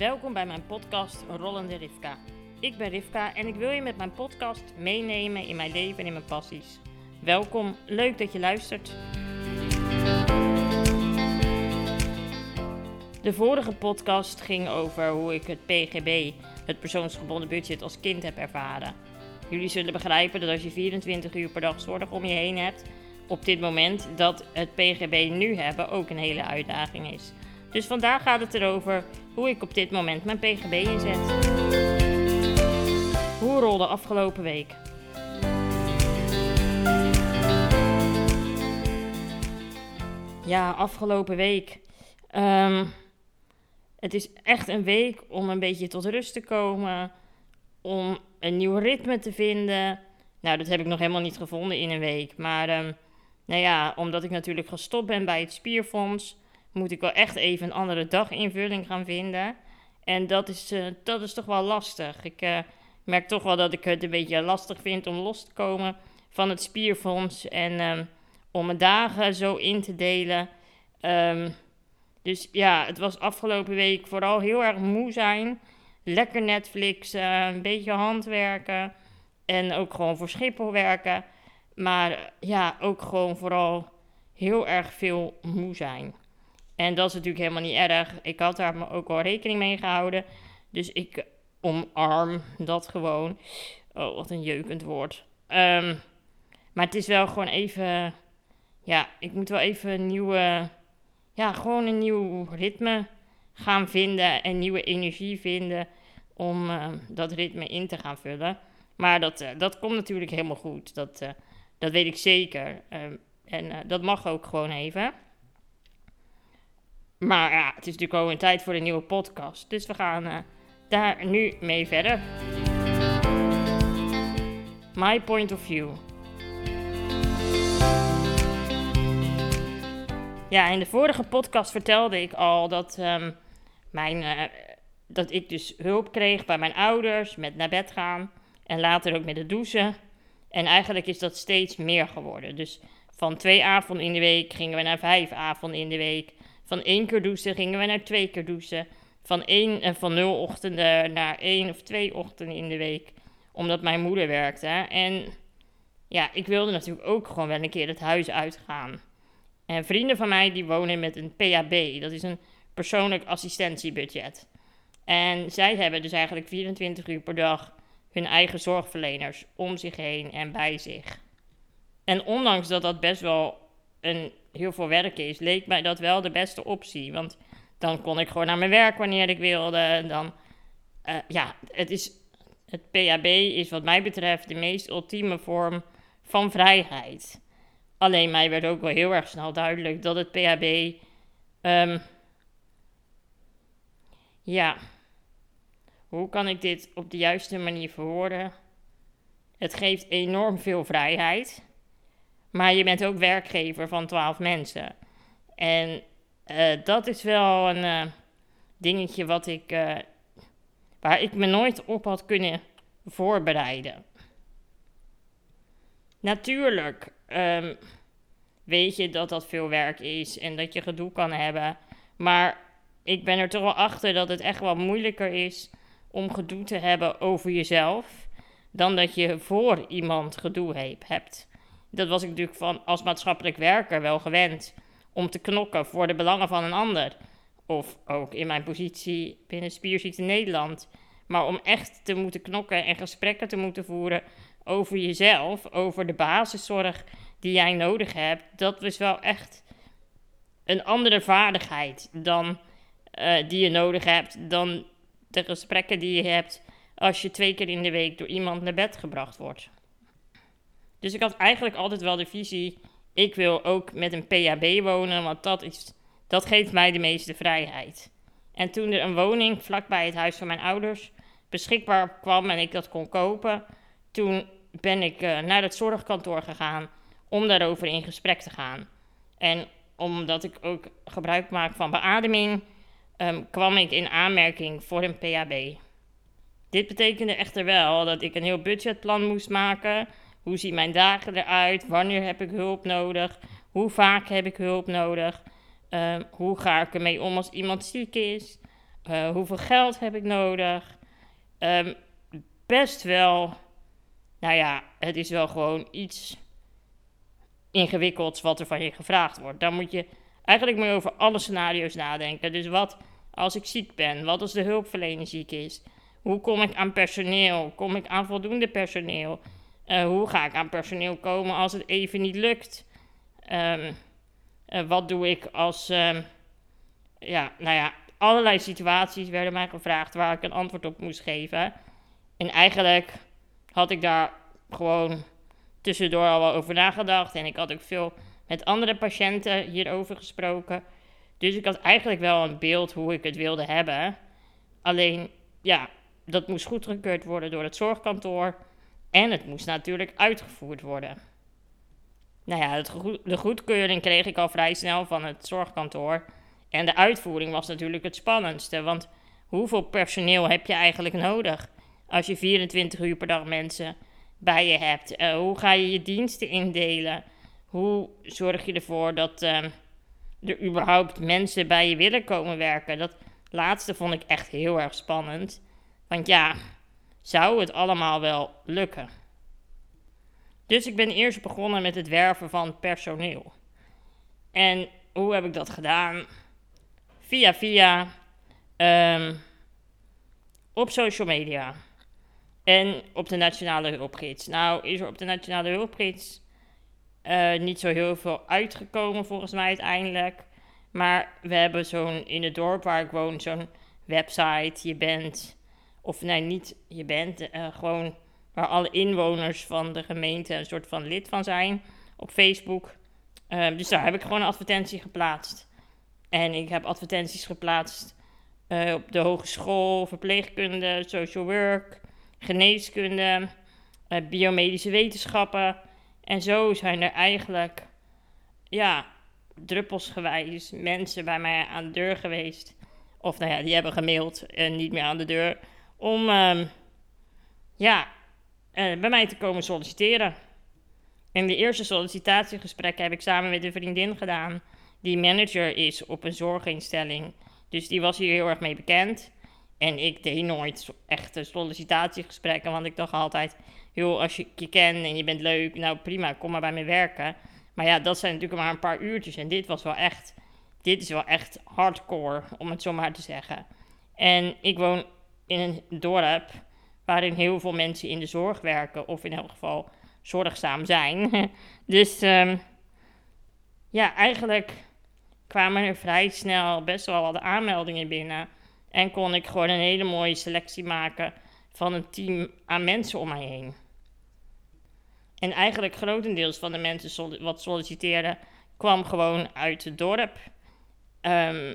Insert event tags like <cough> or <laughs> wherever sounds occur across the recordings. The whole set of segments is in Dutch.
Welkom bij mijn podcast Rollende Rivka. Ik ben Rivka en ik wil je met mijn podcast meenemen in mijn leven en in mijn passies. Welkom, leuk dat je luistert. De vorige podcast ging over hoe ik het PGB, het persoonsgebonden budget, als kind heb ervaren. Jullie zullen begrijpen dat als je 24 uur per dag zorg om je heen hebt, op dit moment dat het PGB nu hebben ook een hele uitdaging is. Dus vandaag gaat het erover hoe ik op dit moment mijn PGB inzet. Hoe rolde afgelopen week? Ja, afgelopen week. Ehm, het is echt een week om een beetje tot rust te komen. Om een nieuw ritme te vinden. Nou, dat heb ik nog helemaal niet gevonden in een week. Maar um, nou ja, omdat ik natuurlijk gestopt ben bij het spierfonds, moet ik wel echt even een andere daginvulling gaan vinden. En dat is, uh, dat is toch wel lastig. Ik uh, merk toch wel dat ik het een beetje lastig vind om los te komen van het spierfonds. En um, om mijn dagen zo in te delen. Um, dus ja, het was afgelopen week vooral heel erg moe zijn. Lekker Netflix, een beetje handwerken. En ook gewoon voor Schiphol werken. Maar ja, ook gewoon vooral heel erg veel moe zijn. En dat is natuurlijk helemaal niet erg. Ik had daar ook wel rekening mee gehouden. Dus ik omarm dat gewoon. Oh, wat een jeukend woord. Um, maar het is wel gewoon even. Ja, ik moet wel even een nieuwe. Ja, gewoon een nieuw ritme gaan vinden. En nieuwe energie vinden. Om uh, dat ritme in te gaan vullen. Maar dat, uh, dat komt natuurlijk helemaal goed. Dat. Uh, dat weet ik zeker. Um, en uh, dat mag ook gewoon even. Maar ja, het is natuurlijk al een tijd voor een nieuwe podcast. Dus we gaan uh, daar nu mee verder. My point of view. Ja, in de vorige podcast vertelde ik al dat, um, mijn, uh, dat ik dus hulp kreeg bij mijn ouders met naar bed gaan. En later ook met het douchen. En eigenlijk is dat steeds meer geworden. Dus van twee avonden in de week gingen we naar vijf avonden in de week. Van één keer douchen gingen we naar twee keer douchen. Van, één, en van nul ochtenden naar één of twee ochtenden in de week. Omdat mijn moeder werkte. En ja, ik wilde natuurlijk ook gewoon wel een keer het huis uitgaan. En vrienden van mij die wonen met een PAB. Dat is een persoonlijk assistentiebudget. En zij hebben dus eigenlijk 24 uur per dag hun eigen zorgverleners om zich heen en bij zich. En ondanks dat dat best wel een, heel veel werk is, leek mij dat wel de beste optie. Want dan kon ik gewoon naar mijn werk wanneer ik wilde. Dan, uh, ja, het, is, het PHB is wat mij betreft de meest ultieme vorm van vrijheid. Alleen mij werd ook wel heel erg snel duidelijk dat het PHB. Ehm, ja, hoe kan ik dit op de juiste manier verwoorden? Het geeft enorm veel vrijheid. Maar je bent ook werkgever van twaalf mensen. En uh, dat is wel een uh, dingetje wat ik, uh, waar ik me nooit op had kunnen voorbereiden. Natuurlijk um, weet je dat dat veel werk is en dat je gedoe kan hebben. Maar ik ben er toch wel achter dat het echt wel moeilijker is om gedoe te hebben over jezelf, dan dat je voor iemand gedoe hebt. Dat was ik natuurlijk van als maatschappelijk werker wel gewend om te knokken voor de belangen van een ander. Of ook in mijn positie binnen Spierziekte Nederland. Maar om echt te moeten knokken en gesprekken te moeten voeren over jezelf, over de basiszorg die jij nodig hebt, dat is wel echt een andere vaardigheid dan uh, die je nodig hebt dan de gesprekken die je hebt als je twee keer in de week door iemand naar bed gebracht wordt. Dus ik had eigenlijk altijd wel de visie: ik wil ook met een PHB wonen, want dat, is, dat geeft mij de meeste vrijheid. En toen er een woning vlakbij het huis van mijn ouders beschikbaar kwam en ik dat kon kopen, toen ben ik uh, naar het zorgkantoor gegaan om daarover in gesprek te gaan. En omdat ik ook gebruik maak van beademing, um, kwam ik in aanmerking voor een PHB. Dit betekende echter wel dat ik een heel budgetplan moest maken. Hoe zien mijn dagen eruit? Wanneer heb ik hulp nodig? Hoe vaak heb ik hulp nodig? Um, hoe ga ik ermee om als iemand ziek is? Eh, hoeveel geld heb ik nodig? Ehm, best wel, nou ja, het is wel gewoon iets ingewikkelds wat er van je gevraagd wordt. Dan moet je eigenlijk meer over alle scenario's nadenken. Dus wat als ik ziek ben? Wat als de hulpverlener ziek is? Hoe kom ik aan personeel? Kom ik aan voldoende personeel? Uh, hoe ga ik aan personeel komen als het even niet lukt? Um, uh, wat doe ik als. Um, ja, nou ja, allerlei situaties werden mij gevraagd waar ik een antwoord op moest geven. En eigenlijk had ik daar gewoon tussendoor al wel over nagedacht. En ik had ook veel met andere patiënten hierover gesproken. Dus ik had eigenlijk wel een beeld hoe ik het wilde hebben. Alleen, ja, dat moest goedgekeurd worden door het zorgkantoor. En het moest natuurlijk uitgevoerd worden. Nou ja, de goedkeuring kreeg ik al vrij snel van het zorgkantoor. En de uitvoering was natuurlijk het spannendste. Want hoeveel personeel heb je eigenlijk nodig als je 24 uur per dag mensen bij je hebt? Uh, hoe ga je je diensten indelen? Hoe zorg je ervoor dat uh, er überhaupt mensen bij je willen komen werken? Dat laatste vond ik echt heel erg spannend. Want ja, zou het allemaal wel lukken? Dus ik ben eerst begonnen met het werven van personeel. En hoe heb ik dat gedaan? Via via um, op social media en op de Nationale Hulpgids. Nou is er op de Nationale Hulpgids uh, niet zo heel veel uitgekomen volgens mij uiteindelijk. Maar we hebben zo'n, in het dorp waar ik woon, zo'n website. Je bent, of nee, niet je bent, uh, gewoon waar alle inwoners van de gemeente een soort van lid van zijn op Facebook. Uh, dus daar heb ik gewoon een advertentie geplaatst. En ik heb advertenties geplaatst uh, op de hogeschool, verpleegkunde, social work, geneeskunde, uh, biomedische wetenschappen. En zo zijn er eigenlijk, ja, druppelsgewijs mensen bij mij aan de deur geweest. Of nou ja, die hebben gemaild en niet meer aan de deur. Om, um, ja, uh, bij mij te komen solliciteren. En de eerste sollicitatiegesprek heb ik samen met een vriendin gedaan, die manager is op een zorginstelling. Dus die was hier heel erg mee bekend. En ik deed nooit echte sollicitatiegesprekken, want ik dacht altijd, joh, als je je kent en je bent leuk, nou prima, kom maar bij me werken. Maar ja, dat zijn natuurlijk maar een paar uurtjes en dit was wel echt, dit is wel echt hardcore, om het zo maar te zeggen. En ik woon in een dorp waarin heel veel mensen in de zorg werken, of in elk geval zorgzaam zijn. <laughs> dus um, ja, eigenlijk kwamen er vrij snel best wel wat aanmeldingen binnen. En kon ik gewoon een hele mooie selectie maken van een team aan mensen om mij heen. En eigenlijk grotendeels van de mensen wat solliciteerden, kwam gewoon uit het dorp. Um,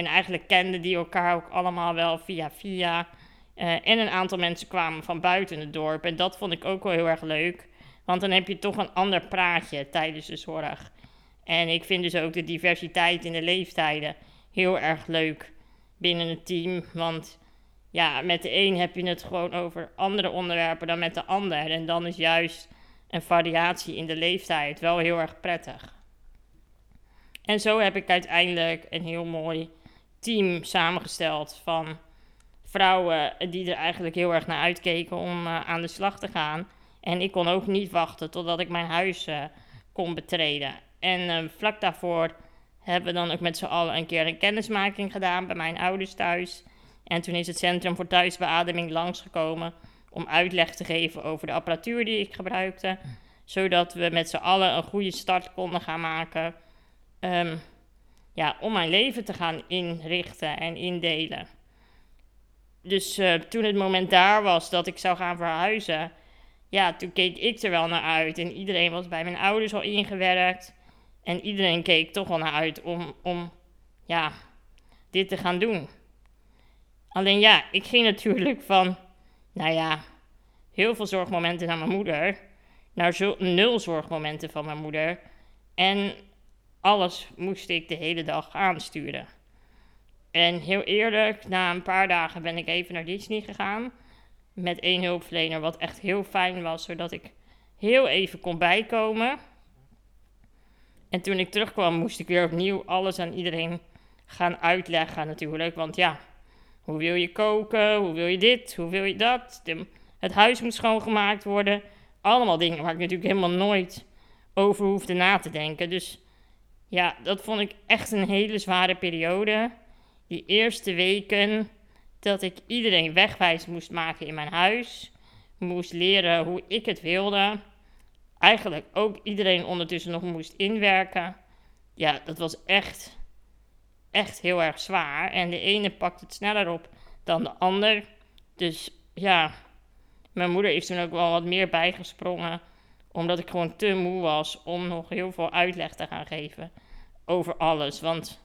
en eigenlijk kenden die elkaar ook allemaal wel via via. Uh, en een aantal mensen kwamen van buiten het dorp. En dat vond ik ook wel heel erg leuk. Want dan heb je toch een ander praatje tijdens de zorg. En ik vind dus ook de diversiteit in de leeftijden heel erg leuk binnen het team. Want ja, met de een heb je het gewoon over andere onderwerpen dan met de ander. En dan is juist een variatie in de leeftijd wel heel erg prettig. En zo heb ik uiteindelijk een heel mooi team samengesteld van vrouwen die er eigenlijk heel erg naar uitkeken om uh, aan de slag te gaan. En ik kon ook niet wachten totdat ik mijn huis uh, kon betreden. En uh, vlak daarvoor hebben we dan ook met z'n allen een keer een kennismaking gedaan bij mijn ouders thuis. En toen is het Centrum voor Thuisbeademing langsgekomen om uitleg te geven over de apparatuur die ik gebruikte. Zodat we met z'n allen een goede start konden gaan maken. Um, ja, om mijn leven te gaan inrichten en indelen. Dus uh, toen het moment daar was dat ik zou gaan verhuizen, ja, toen keek ik er wel naar uit. En iedereen was bij mijn ouders al ingewerkt. En iedereen keek toch wel naar uit om, om ja, dit te gaan doen. Alleen ja, ik ging <laughs> natuurlijk van, nou ja, heel veel zorgmomenten naar mijn moeder, naar nul zorgmomenten van mijn moeder. En alles moest ik de hele dag aansturen. En heel eerlijk, na een paar dagen ben ik even naar Disney gegaan. Met één hulpverlener, wat echt heel fijn was, zodat ik heel even kon bijkomen. En toen ik terugkwam, moest ik weer opnieuw alles aan iedereen gaan uitleggen natuurlijk. Want ja, Hoe wil je koken? Hoe wil je dit? Hoe wil je dat? het huis moet schoongemaakt worden. Allemaal dingen waar ik natuurlijk helemaal nooit over hoefde na te denken. Dus ja, dat vond ik echt een hele zware periode. Die eerste weken dat ik iedereen wegwijs moest maken in mijn huis. Moest leren hoe ik het wilde. Eigenlijk ook iedereen ondertussen nog moest inwerken. Ja, dat was echt, echt heel erg zwaar. En de ene pakt het sneller op dan de ander. Dus ja, mijn moeder is toen ook wel wat meer bijgesprongen. Omdat ik gewoon te moe was om nog heel veel uitleg te gaan geven over alles. Want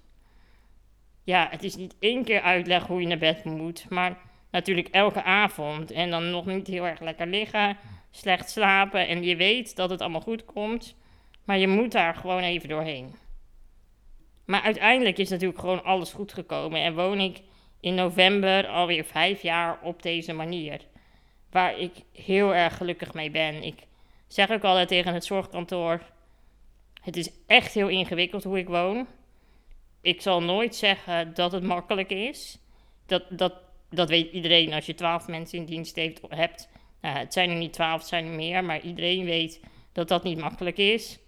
ja, het is niet één keer uitleggen hoe je naar bed moet, maar natuurlijk elke avond. En dan nog niet heel erg lekker liggen, slecht slapen en je weet dat het allemaal goed komt, maar je moet daar gewoon even doorheen. Maar uiteindelijk is natuurlijk gewoon alles goed gekomen en woon ik in november alweer vijf jaar op deze manier. Waar ik heel erg gelukkig mee ben. Ik zeg ook altijd tegen het zorgkantoor: Het is echt heel ingewikkeld hoe ik woon ik zal nooit zeggen dat het makkelijk is. Dat, dat, dat weet iedereen als je twaalf mensen in dienst heeft, hebt. Nou, het zijn er niet twaalf, het zijn er meer. Maar iedereen weet dat dat niet makkelijk is.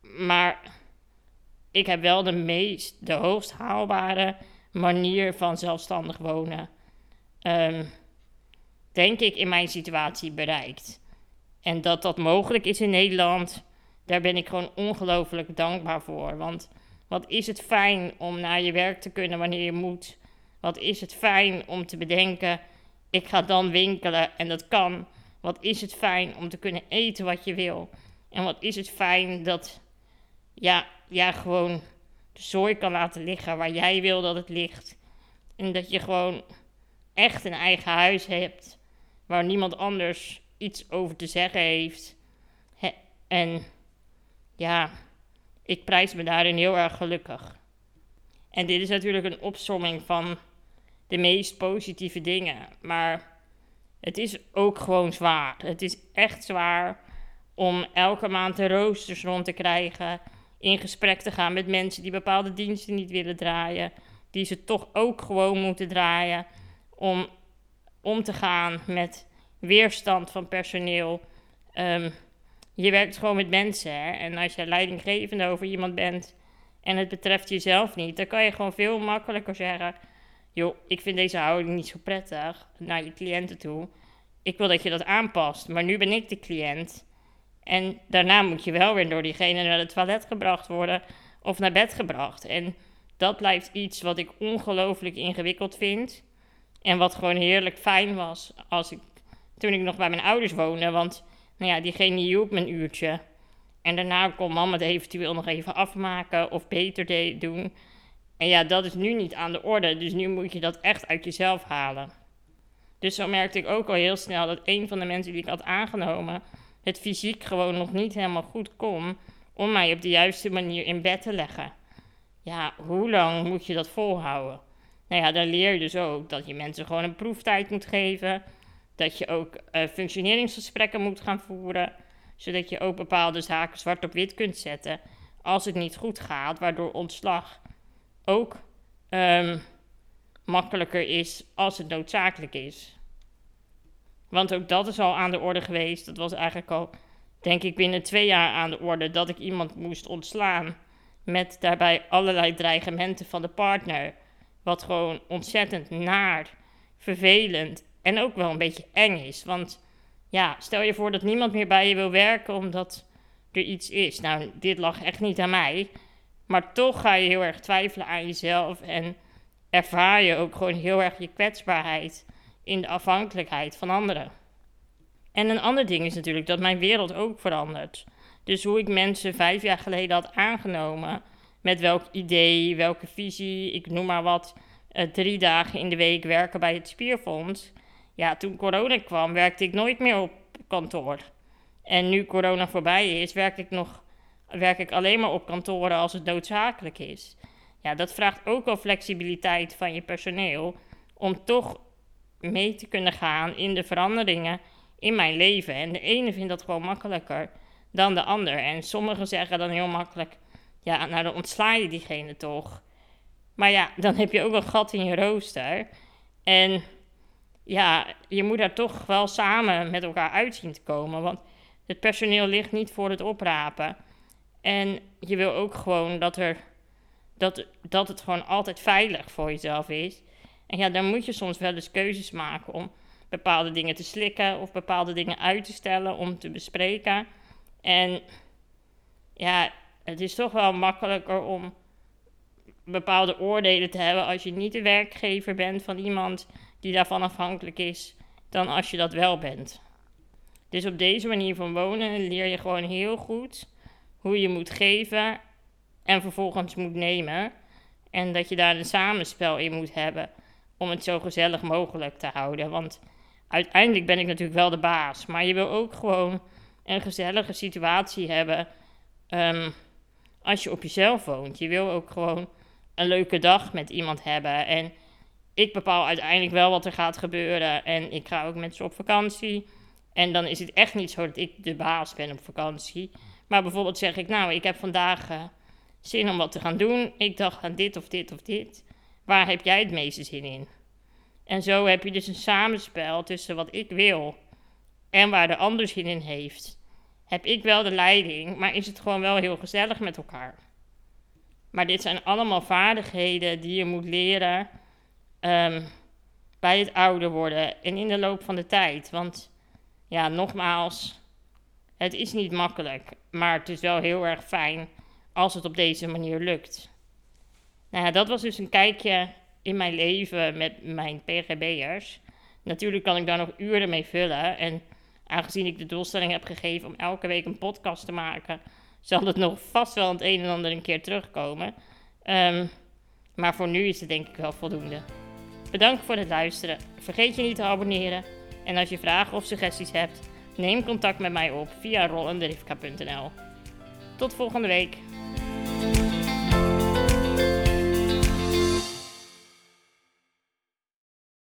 Maar ik heb wel de meest, de hoogst haalbare manier van zelfstandig wonen. Um, denk ik in mijn situatie bereikt. En dat dat mogelijk is in Nederland, daar ben ik gewoon ongelooflijk dankbaar voor. Want wat is het fijn om naar je werk te kunnen wanneer je moet? Wat is het fijn om te bedenken, ik ga dan winkelen en dat kan. Wat is het fijn om te kunnen eten wat je wil? En wat is het fijn dat ja, ja, gewoon de zooi kan laten liggen waar jij wil dat het ligt. En dat je gewoon echt een eigen huis hebt waar niemand anders iets over te zeggen heeft. en ja, ik prijs me daarin heel erg gelukkig. En dit is natuurlijk een opsomming van de meest positieve dingen. Maar het is ook gewoon zwaar. Het is echt zwaar om elke maand de roosters rond te krijgen. In gesprek te gaan met mensen die bepaalde diensten niet willen draaien. Die ze toch ook gewoon moeten draaien. Om om te gaan met weerstand van personeel. Um, je werkt gewoon met mensen. Hè? En als je leidinggevende over iemand bent en het betreft jezelf niet, dan kan je gewoon veel makkelijker zeggen: joh, ik vind deze houding niet zo prettig naar je cliënten toe. Ik wil dat je dat aanpast, maar nu ben ik de cliënt. En daarna moet je wel weer door diegene naar het toilet gebracht worden of naar bed gebracht. En dat blijft iets wat ik ongelooflijk ingewikkeld vind. En wat gewoon heerlijk fijn was als ik, toen ik nog bij mijn ouders woonde. Want nou ja, diegene hielp een uurtje. En daarna kon mama het eventueel nog even afmaken of beter doen. En ja, dat is nu niet aan de orde. Dus nu moet je dat echt uit jezelf halen. Dus zo merkte ik ook al heel snel dat een van de mensen die ik had aangenomen het fysiek gewoon nog niet helemaal goed kon om mij op de juiste manier in bed te leggen. Ja, hoe lang moet je dat volhouden? Nou ja, dan leer je dus ook dat je mensen gewoon een proeftijd moet geven. Dat je ook uh, functioneringsgesprekken moet gaan voeren, zodat je ook bepaalde zaken zwart op wit kunt zetten als het niet goed gaat, waardoor ontslag ook um, makkelijker is als het noodzakelijk is. Want ook dat is al aan de orde geweest. Dat was eigenlijk al, denk ik, binnen twee jaar aan de orde dat ik iemand moest ontslaan. Met daarbij allerlei dreigementen van de partner. Wat gewoon ontzettend naar, vervelend en ook wel een beetje eng is. Want ja, stel je voor dat niemand meer bij je wil werken omdat er iets is. Nou, dit lag echt niet aan mij. Maar toch ga je heel erg twijfelen aan jezelf en ervaar je ook gewoon heel erg je kwetsbaarheid in de afhankelijkheid van anderen. En een ander ding is natuurlijk dat mijn wereld ook verandert. Dus hoe ik mensen vijf jaar geleden had aangenomen, met welk idee, welke visie, ik noem maar wat, eh, drie dagen in de week werken bij het Spierfonds, ja, toen corona kwam, werkte ik nooit meer op kantoor. En nu corona voorbij is, werk ik nog werk ik alleen maar op kantoren als het noodzakelijk is. Ja, dat vraagt ook wel flexibiliteit van je personeel om toch mee te kunnen gaan in de veranderingen in mijn leven. En de ene vindt dat gewoon makkelijker dan de ander. En sommigen zeggen dan heel makkelijk: ja, nou dan ontsla je diegene toch. Maar ja, dan heb je ook een gat in je rooster. En ja, je moet daar toch wel samen met elkaar uit zien te komen. Want het personeel ligt niet voor het oprapen. En je wil ook gewoon dat, er, dat, dat het gewoon altijd veilig voor jezelf is. En ja, dan moet je soms wel eens keuzes maken om bepaalde dingen te slikken of bepaalde dingen uit te stellen om te bespreken. En ja, het is toch wel makkelijker om bepaalde oordelen te hebben als je niet de werkgever bent van iemand die daarvan afhankelijk is, dan als je dat wel bent. Dus op deze manier van wonen leer je gewoon heel goed hoe je moet geven en vervolgens moet nemen. En dat je daar een samenspel in moet hebben om het zo gezellig mogelijk te houden. Want uiteindelijk ben ik natuurlijk wel de baas, maar je wil ook gewoon een gezellige situatie hebben um, als je op jezelf woont. Je wil ook gewoon een leuke dag met iemand hebben. En ik bepaal uiteindelijk wel wat er gaat gebeuren. En ik ga ook met ze op vakantie. En dan is het echt niet zo dat ik de baas ben op vakantie. Maar bijvoorbeeld zeg ik, nou, ik heb vandaag uh, zin om wat te gaan doen. Ik dacht aan dit of dit of dit. Waar heb jij het meeste zin in? En zo heb je dus een samenspel tussen wat ik wil en waar de ander zin in heeft. Heb ik wel de leiding, maar is het gewoon wel heel gezellig met elkaar. Maar dit zijn allemaal vaardigheden die je moet leren um, bij het ouder worden en in de loop van de tijd. Want ja, nogmaals, het is niet makkelijk, maar het is wel heel erg fijn als het op deze manier lukt. Nou ja, dat was dus een kijkje in mijn leven met mijn PGB'ers. Natuurlijk kan ik daar nog uren mee vullen. En aangezien ik de doelstelling heb gegeven om elke week een podcast te maken, zal het nog vast wel het een en ander een keer terugkomen. Um, maar voor nu is het denk ik wel voldoende. Bedankt voor het luisteren. Vergeet je niet te abonneren. En als je vragen of suggesties hebt, neem contact met mij op via rollenderifka.nl. Tot volgende week.